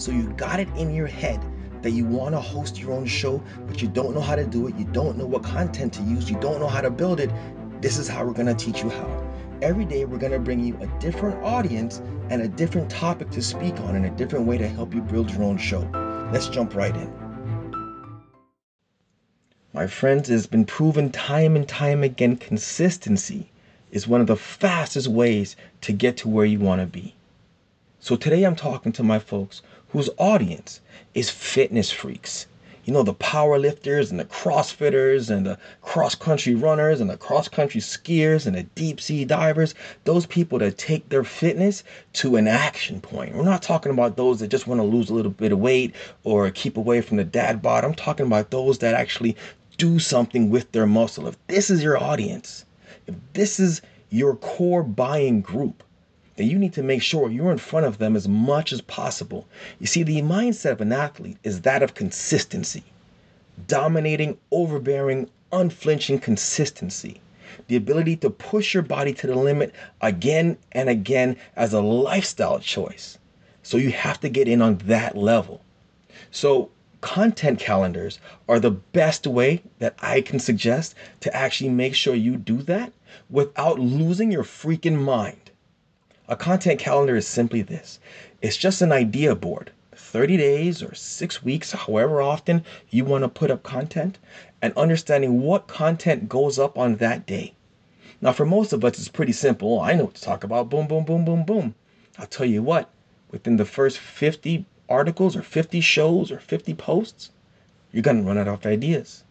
So you got it in your head that you want to host your own show, but you don't know how to do it, you don't know what content to use, you don't know how to build it. This is how we're going to teach you how. Every day, we're going to bring you a different audience and a different topic to speak on and a different way to help you build your own show. Let's jump right in. My friends, it has been proven time and time again consistency is one of the fastest ways to get to where you want to be. So today I'm talking to my folks whose audience is fitness freaks. You know, the power lifters and the crossfitters and the cross country runners and the cross country skiers and the deep sea divers, those people that take their fitness to an action point. We're not talking about those that just want to lose a little bit of weight or keep away from the dad bod. I'm talking about those that actually do something with their muscle. If this is your audience, if this is your core buying group, then you need to make sure you're in front of them as much as possible. You see, the mindset of an athlete is that of consistency, dominating, overbearing, unflinching consistency. The ability to push your body to the limit again and again as a lifestyle choice. So you have to get in on that level. So, content calendars are the best way that I can suggest to actually make sure you do that without losing your freaking mind. A content calendar is simply this it's just an idea board. 30 days or six weeks, however often you want to put up content, and understanding what content goes up on that day. Now, for most of us, it's pretty simple. I know what to talk about. Boom, boom, boom, boom, boom. I'll tell you what, within the first 50 articles or 50 shows or 50 posts, you're going to run out of ideas.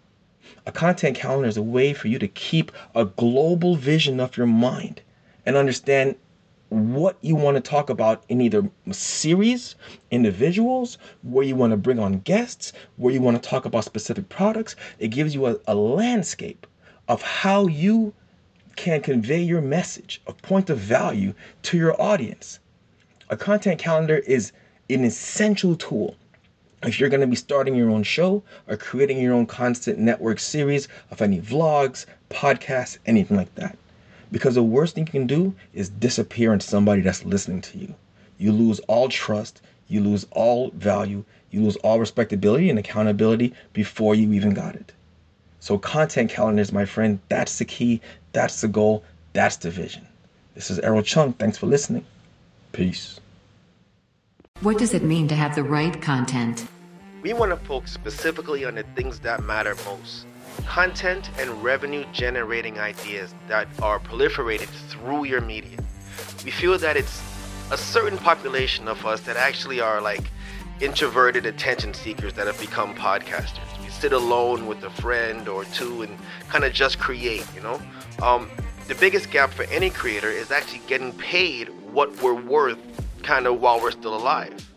A content calendar is a way for you to keep a global vision of your mind and understand what you want to talk about in either series, individuals, where you want to bring on guests, where you want to talk about specific products. It gives you a, a landscape of how you can convey your message, a point of value to your audience. A content calendar is an essential tool if you're going to be starting your own show or creating your own constant network series of any vlogs, podcasts, anything like that. Because the worst thing you can do is disappear into somebody that's listening to you. You lose all trust, you lose all value, you lose all respectability and accountability before you even got it. So, content calendars, my friend, that's the key, that's the goal, that's the vision. This is Errol Chung. Thanks for listening. Peace. What does it mean to have the right content? We want to focus specifically on the things that matter most content and revenue generating ideas that are proliferated through your media. We feel that it's a certain population of us that actually are like introverted attention seekers that have become podcasters. We sit alone with a friend or two and kind of just create, you know? Um, the biggest gap for any creator is actually getting paid what we're worth kind of while we're still alive.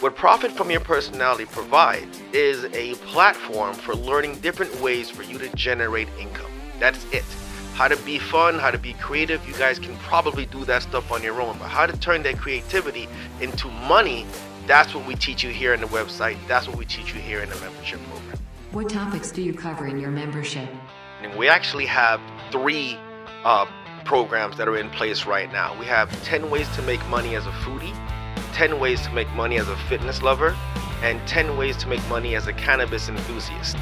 What Profit from Your Personality provides is a platform for learning different ways for you to generate income. That's it. How to be fun, how to be creative, you guys can probably do that stuff on your own. But how to turn that creativity into money, that's what we teach you here in the website. That's what we teach you here in the membership program. What topics do you cover in your membership? And we actually have three uh, programs that are in place right now. We have 10 ways to make money as a foodie 10 ways to make money as a fitness lover, and 10 ways to make money as a cannabis enthusiast.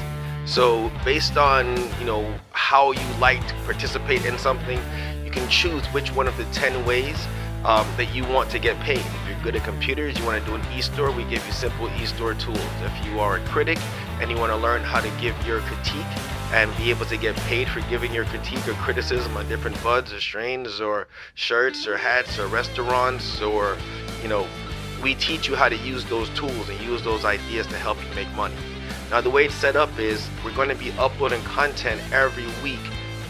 So, based on, you know, how you like to participate in something, you can choose which one of the 10 ways um, that you want to get paid. If you're good at computers, you want to do an e-store, we give you simple e-store tools. If you are a critic and you want to learn how to give your critique and be able to get paid for giving your critique or criticism on different buds or strains or shirts or hats or restaurants or, you know, we teach you how to use those tools and use those ideas to help you make money. Now, the way it's set up is we're going to be uploading content every week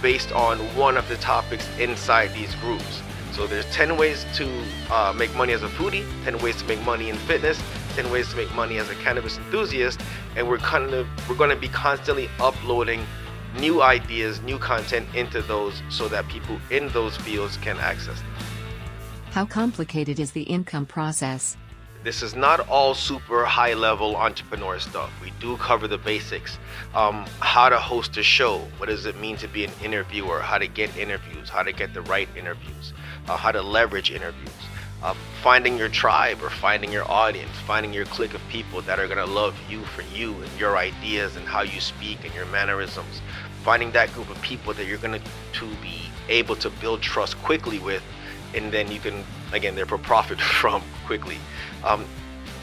based on one of the topics inside these groups. So there's 10 ways to uh, make money as a foodie, 10 ways to make money in fitness, 10 ways to make money as a cannabis enthusiast, and we're kind of we're going to be constantly uploading new ideas, new content into those so that people in those fields can access them. How complicated is the income process? This is not all super high level entrepreneur stuff. We do cover the basics. Um, how to host a show. What does it mean to be an interviewer? How to get interviews. How to get the right interviews. Uh, how to leverage interviews. uh, finding your tribe or finding your audience, finding your clique of people that are going to love you for you and your ideas and how you speak and your mannerisms. Finding that group of people that you're going to, to be able to build trust quickly with, and then you can, again, therefore profit from quickly. Um,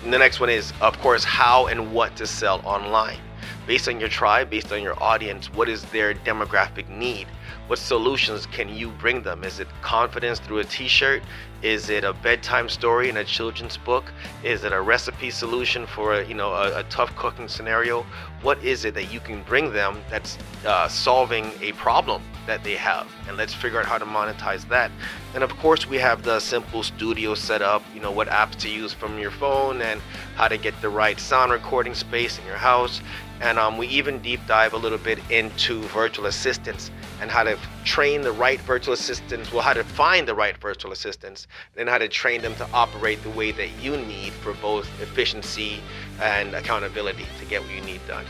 the next one is, of course, how and what to sell online. Based on your tribe, based on your audience, what is their demographic need? What solutions can you bring them? Is it confidence through a t shirt? Is it a bedtime story in a children's book? Is it a recipe solution for a, you know a, a tough cooking scenario? What is it that you can bring them that's uh, solving a problem that they have? And let's figure out how to monetize that. And of course, we have the simple studio setup. You know what apps to use from your phone and how to get the right sound recording space in your house. And um, we even deep dive a little bit into virtual assistants and how to train the right virtual assistants, well, how to find the right virtual assistants, and how to train them to operate the way that you need for both efficiency and accountability to get what you need done.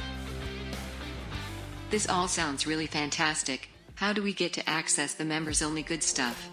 This all sounds really fantastic. How do we get to access the members only good stuff?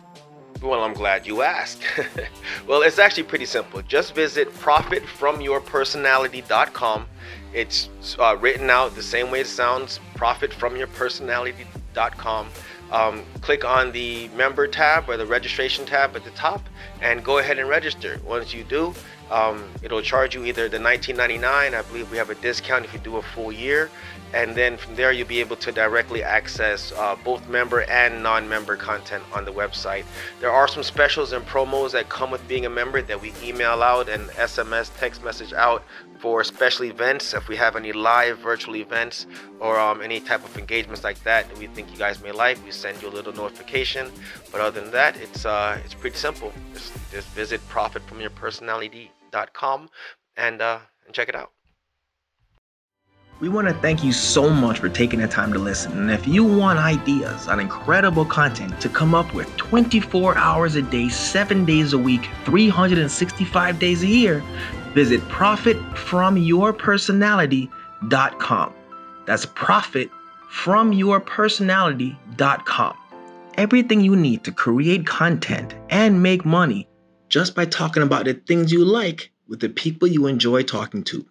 Well, I'm glad you asked. well, it's actually pretty simple. Just visit profitfromyourpersonality.com. It's uh, written out the same way it sounds profitfromyourpersonality.com. Um, click on the member tab or the registration tab at the top and go ahead and register. Once you do, um, it'll charge you either the 19.99. I believe we have a discount if you do a full year, and then from there you'll be able to directly access uh, both member and non-member content on the website. There are some specials and promos that come with being a member that we email out and SMS text message out for special events. If we have any live virtual events or um, any type of engagements like that that we think you guys may like, we send you a little notification. But other than that, it's uh, it's pretty simple. Just, just visit profitfromyourpersonality.com and uh, and check it out. We want to thank you so much for taking the time to listen. And if you want ideas on incredible content to come up with 24 hours a day, 7 days a week, 365 days a year, visit profitfromyourpersonality.com. That's profitfromyourpersonality.com. Everything you need to create content and make money just by talking about the things you like with the people you enjoy talking to.